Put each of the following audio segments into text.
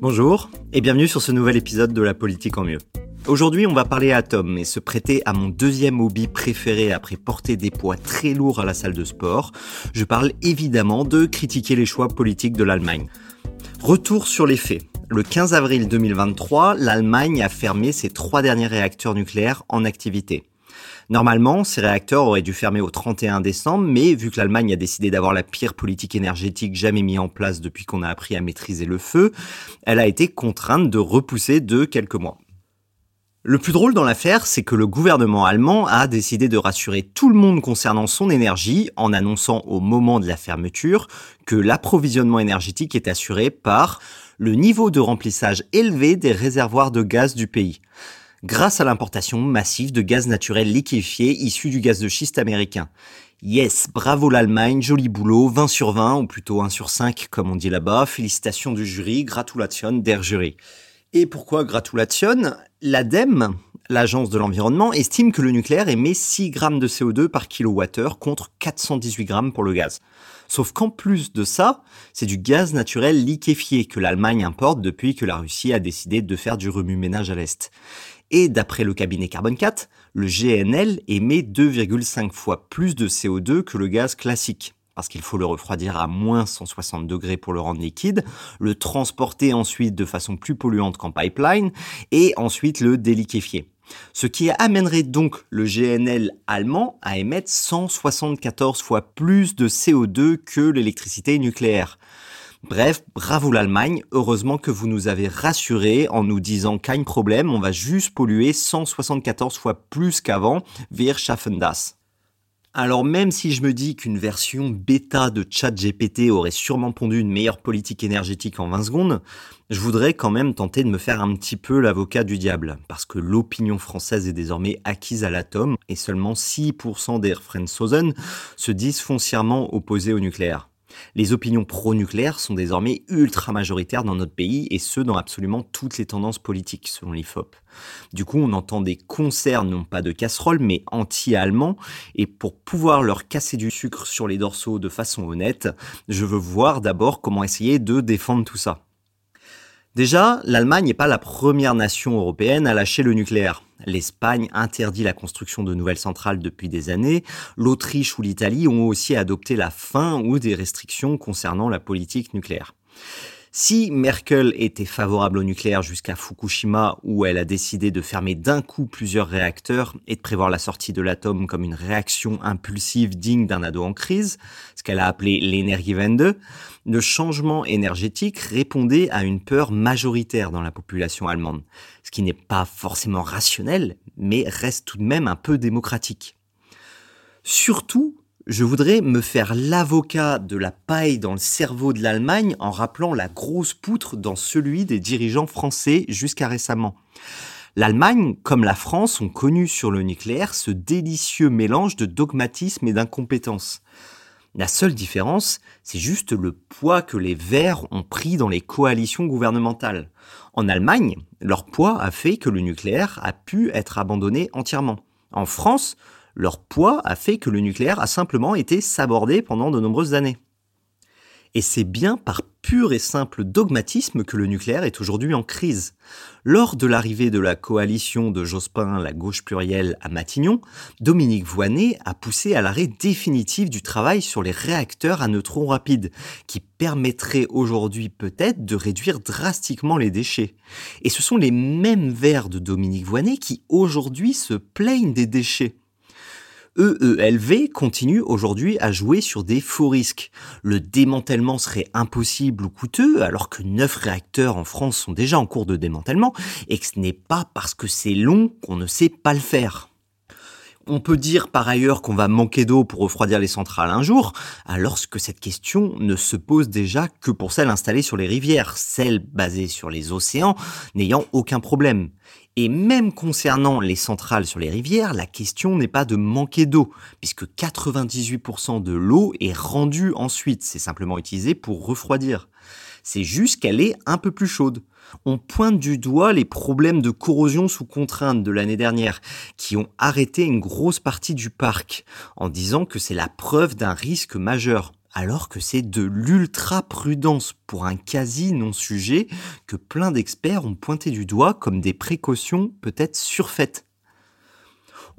Bonjour et bienvenue sur ce nouvel épisode de La politique en mieux. Aujourd'hui, on va parler atomes et se prêter à mon deuxième hobby préféré après porter des poids très lourds à la salle de sport. Je parle évidemment de critiquer les choix politiques de l'Allemagne. Retour sur les faits. Le 15 avril 2023, l'Allemagne a fermé ses trois derniers réacteurs nucléaires en activité. Normalement, ces réacteurs auraient dû fermer au 31 décembre, mais vu que l'Allemagne a décidé d'avoir la pire politique énergétique jamais mise en place depuis qu'on a appris à maîtriser le feu, elle a été contrainte de repousser de quelques mois. Le plus drôle dans l'affaire, c'est que le gouvernement allemand a décidé de rassurer tout le monde concernant son énergie en annonçant au moment de la fermeture que l'approvisionnement énergétique est assuré par le niveau de remplissage élevé des réservoirs de gaz du pays grâce à l'importation massive de gaz naturel liquéfié issu du gaz de schiste américain. Yes, bravo l'Allemagne, joli boulot, 20 sur 20, ou plutôt 1 sur 5 comme on dit là-bas, félicitations du jury, gratulation der jury. Et pourquoi gratulation? L'ADEME, l'Agence de l'environnement, estime que le nucléaire émet 6 grammes de CO2 par kilowattheure contre 418 grammes pour le gaz. Sauf qu'en plus de ça, c'est du gaz naturel liquéfié que l'Allemagne importe depuis que la Russie a décidé de faire du remue-ménage à l'Est. Et d'après le cabinet Carbon 4, le GNL émet 2,5 fois plus de CO2 que le gaz classique parce qu'il faut le refroidir à moins 160 degrés pour le rendre liquide, le transporter ensuite de façon plus polluante qu'en pipeline, et ensuite le déliquéfier. Ce qui amènerait donc le GNL allemand à émettre 174 fois plus de CO2 que l'électricité nucléaire. Bref, bravo l'Allemagne, heureusement que vous nous avez rassurés en nous disant qu'un problème, on va juste polluer 174 fois plus qu'avant, wir schaffen das. Alors même si je me dis qu'une version bêta de ChatGPT aurait sûrement pondu une meilleure politique énergétique en 20 secondes, je voudrais quand même tenter de me faire un petit peu l'avocat du diable, parce que l'opinion française est désormais acquise à l'atome et seulement 6% des Franzosen se disent foncièrement opposés au nucléaire. Les opinions pro-nucléaires sont désormais ultra majoritaires dans notre pays et ce dans absolument toutes les tendances politiques selon l'IFOP. Du coup, on entend des concerts non pas de casseroles mais anti-allemands et pour pouvoir leur casser du sucre sur les dorsaux de façon honnête, je veux voir d'abord comment essayer de défendre tout ça. Déjà, l'Allemagne n'est pas la première nation européenne à lâcher le nucléaire. L'Espagne interdit la construction de nouvelles centrales depuis des années. L'Autriche ou l'Italie ont aussi adopté la fin ou des restrictions concernant la politique nucléaire. Si Merkel était favorable au nucléaire jusqu'à Fukushima, où elle a décidé de fermer d'un coup plusieurs réacteurs et de prévoir la sortie de l'atome comme une réaction impulsive digne d'un ado en crise, ce qu'elle a appelé l'énergiewende, le changement énergétique répondait à une peur majoritaire dans la population allemande, ce qui n'est pas forcément rationnel, mais reste tout de même un peu démocratique. Surtout, je voudrais me faire l'avocat de la paille dans le cerveau de l'Allemagne en rappelant la grosse poutre dans celui des dirigeants français jusqu'à récemment. L'Allemagne, comme la France, ont connu sur le nucléaire ce délicieux mélange de dogmatisme et d'incompétence. La seule différence, c'est juste le poids que les Verts ont pris dans les coalitions gouvernementales. En Allemagne, leur poids a fait que le nucléaire a pu être abandonné entièrement. En France, leur poids a fait que le nucléaire a simplement été sabordé pendant de nombreuses années. Et c'est bien par pur et simple dogmatisme que le nucléaire est aujourd'hui en crise. Lors de l'arrivée de la coalition de Jospin, la gauche plurielle, à Matignon, Dominique Voynet a poussé à l'arrêt définitif du travail sur les réacteurs à neutrons rapides, qui permettrait aujourd'hui peut-être de réduire drastiquement les déchets. Et ce sont les mêmes vers de Dominique Voynet qui aujourd'hui se plaignent des déchets. EELV continue aujourd'hui à jouer sur des faux risques. Le démantèlement serait impossible ou coûteux alors que 9 réacteurs en France sont déjà en cours de démantèlement et que ce n'est pas parce que c'est long qu'on ne sait pas le faire. On peut dire par ailleurs qu'on va manquer d'eau pour refroidir les centrales un jour, alors que cette question ne se pose déjà que pour celles installées sur les rivières, celles basées sur les océans n'ayant aucun problème. Et même concernant les centrales sur les rivières, la question n'est pas de manquer d'eau, puisque 98% de l'eau est rendue ensuite, c'est simplement utilisé pour refroidir. C'est juste qu'elle est un peu plus chaude. On pointe du doigt les problèmes de corrosion sous contrainte de l'année dernière, qui ont arrêté une grosse partie du parc, en disant que c'est la preuve d'un risque majeur alors que c'est de l'ultra-prudence pour un quasi non-sujet que plein d'experts ont pointé du doigt comme des précautions peut-être surfaites.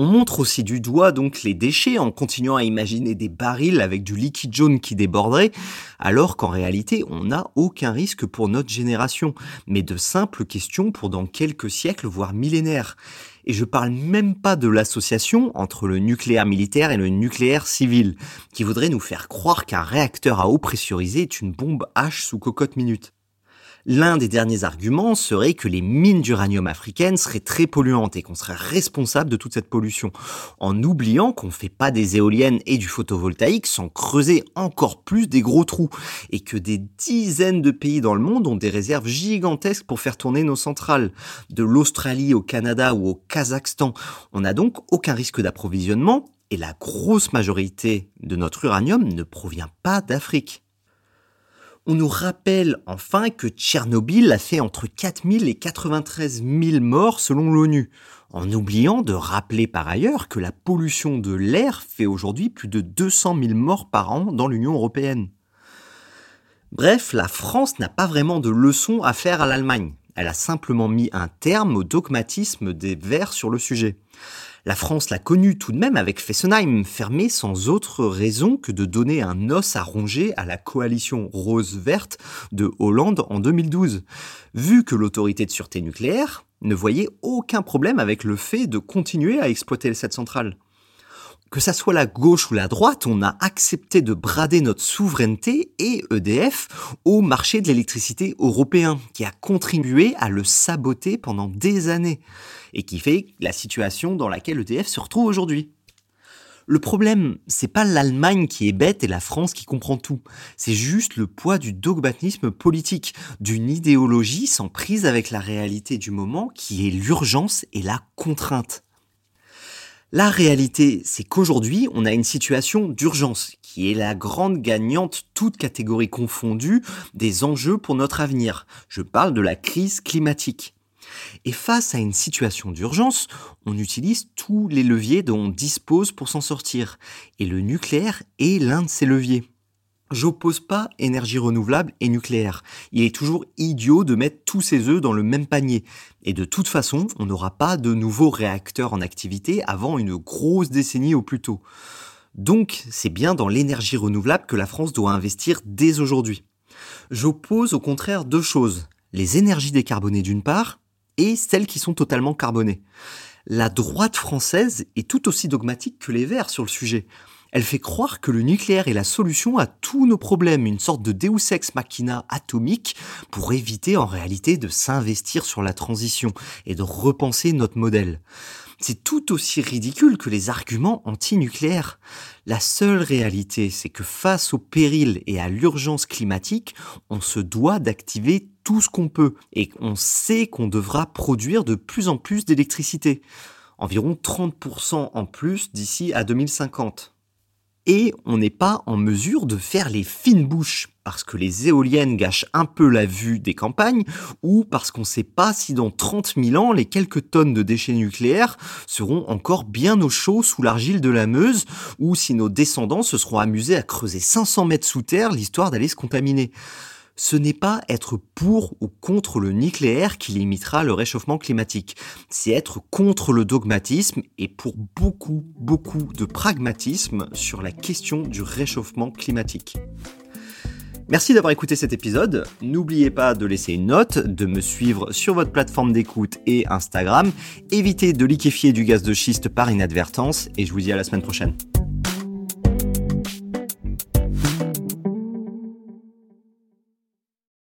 On montre aussi du doigt donc les déchets en continuant à imaginer des barils avec du liquide jaune qui déborderait, alors qu'en réalité on n'a aucun risque pour notre génération, mais de simples questions pour dans quelques siècles voire millénaires. Et je parle même pas de l'association entre le nucléaire militaire et le nucléaire civil, qui voudrait nous faire croire qu'un réacteur à eau pressurisée est une bombe H sous cocotte minute. L'un des derniers arguments serait que les mines d'uranium africaines seraient très polluantes et qu'on serait responsable de toute cette pollution, en oubliant qu'on ne fait pas des éoliennes et du photovoltaïque sans creuser encore plus des gros trous, et que des dizaines de pays dans le monde ont des réserves gigantesques pour faire tourner nos centrales, de l'Australie au Canada ou au Kazakhstan. On n'a donc aucun risque d'approvisionnement, et la grosse majorité de notre uranium ne provient pas d'Afrique. On nous rappelle enfin que Tchernobyl a fait entre 4000 et 93 000 morts selon l'ONU, en oubliant de rappeler par ailleurs que la pollution de l'air fait aujourd'hui plus de 200 000 morts par an dans l'Union européenne. Bref, la France n'a pas vraiment de leçon à faire à l'Allemagne. Elle a simplement mis un terme au dogmatisme des Verts sur le sujet. La France l'a connu tout de même avec Fessenheim, fermé sans autre raison que de donner un os à ronger à la coalition rose-verte de Hollande en 2012, vu que l'autorité de sûreté nucléaire ne voyait aucun problème avec le fait de continuer à exploiter cette centrale que ça soit la gauche ou la droite, on a accepté de brader notre souveraineté et EDF au marché de l'électricité européen, qui a contribué à le saboter pendant des années, et qui fait la situation dans laquelle EDF se retrouve aujourd'hui. Le problème, c'est pas l'Allemagne qui est bête et la France qui comprend tout. C'est juste le poids du dogmatisme politique, d'une idéologie sans prise avec la réalité du moment qui est l'urgence et la contrainte. La réalité, c'est qu'aujourd'hui, on a une situation d'urgence qui est la grande gagnante, toute catégorie confondue, des enjeux pour notre avenir. Je parle de la crise climatique. Et face à une situation d'urgence, on utilise tous les leviers dont on dispose pour s'en sortir. Et le nucléaire est l'un de ces leviers. J'oppose pas énergie renouvelable et nucléaire. Il est toujours idiot de mettre tous ses œufs dans le même panier. Et de toute façon, on n'aura pas de nouveaux réacteurs en activité avant une grosse décennie au plus tôt. Donc, c'est bien dans l'énergie renouvelable que la France doit investir dès aujourd'hui. J'oppose au contraire deux choses. Les énergies décarbonées d'une part, et celles qui sont totalement carbonées. La droite française est tout aussi dogmatique que les Verts sur le sujet. Elle fait croire que le nucléaire est la solution à tous nos problèmes, une sorte de Deus ex machina atomique pour éviter en réalité de s'investir sur la transition et de repenser notre modèle. C'est tout aussi ridicule que les arguments anti-nucléaires. La seule réalité, c'est que face au péril et à l'urgence climatique, on se doit d'activer tout ce qu'on peut et on sait qu'on devra produire de plus en plus d'électricité. Environ 30% en plus d'ici à 2050. Et on n'est pas en mesure de faire les fines bouches parce que les éoliennes gâchent un peu la vue des campagnes ou parce qu'on ne sait pas si dans 30 000 ans, les quelques tonnes de déchets nucléaires seront encore bien au chaud sous l'argile de la Meuse ou si nos descendants se seront amusés à creuser 500 mètres sous terre l'histoire d'aller se contaminer ce n'est pas être pour ou contre le nucléaire qui limitera le réchauffement climatique, c'est être contre le dogmatisme et pour beaucoup, beaucoup de pragmatisme sur la question du réchauffement climatique. Merci d'avoir écouté cet épisode. N'oubliez pas de laisser une note, de me suivre sur votre plateforme d'écoute et Instagram. Évitez de liquéfier du gaz de schiste par inadvertance et je vous dis à la semaine prochaine.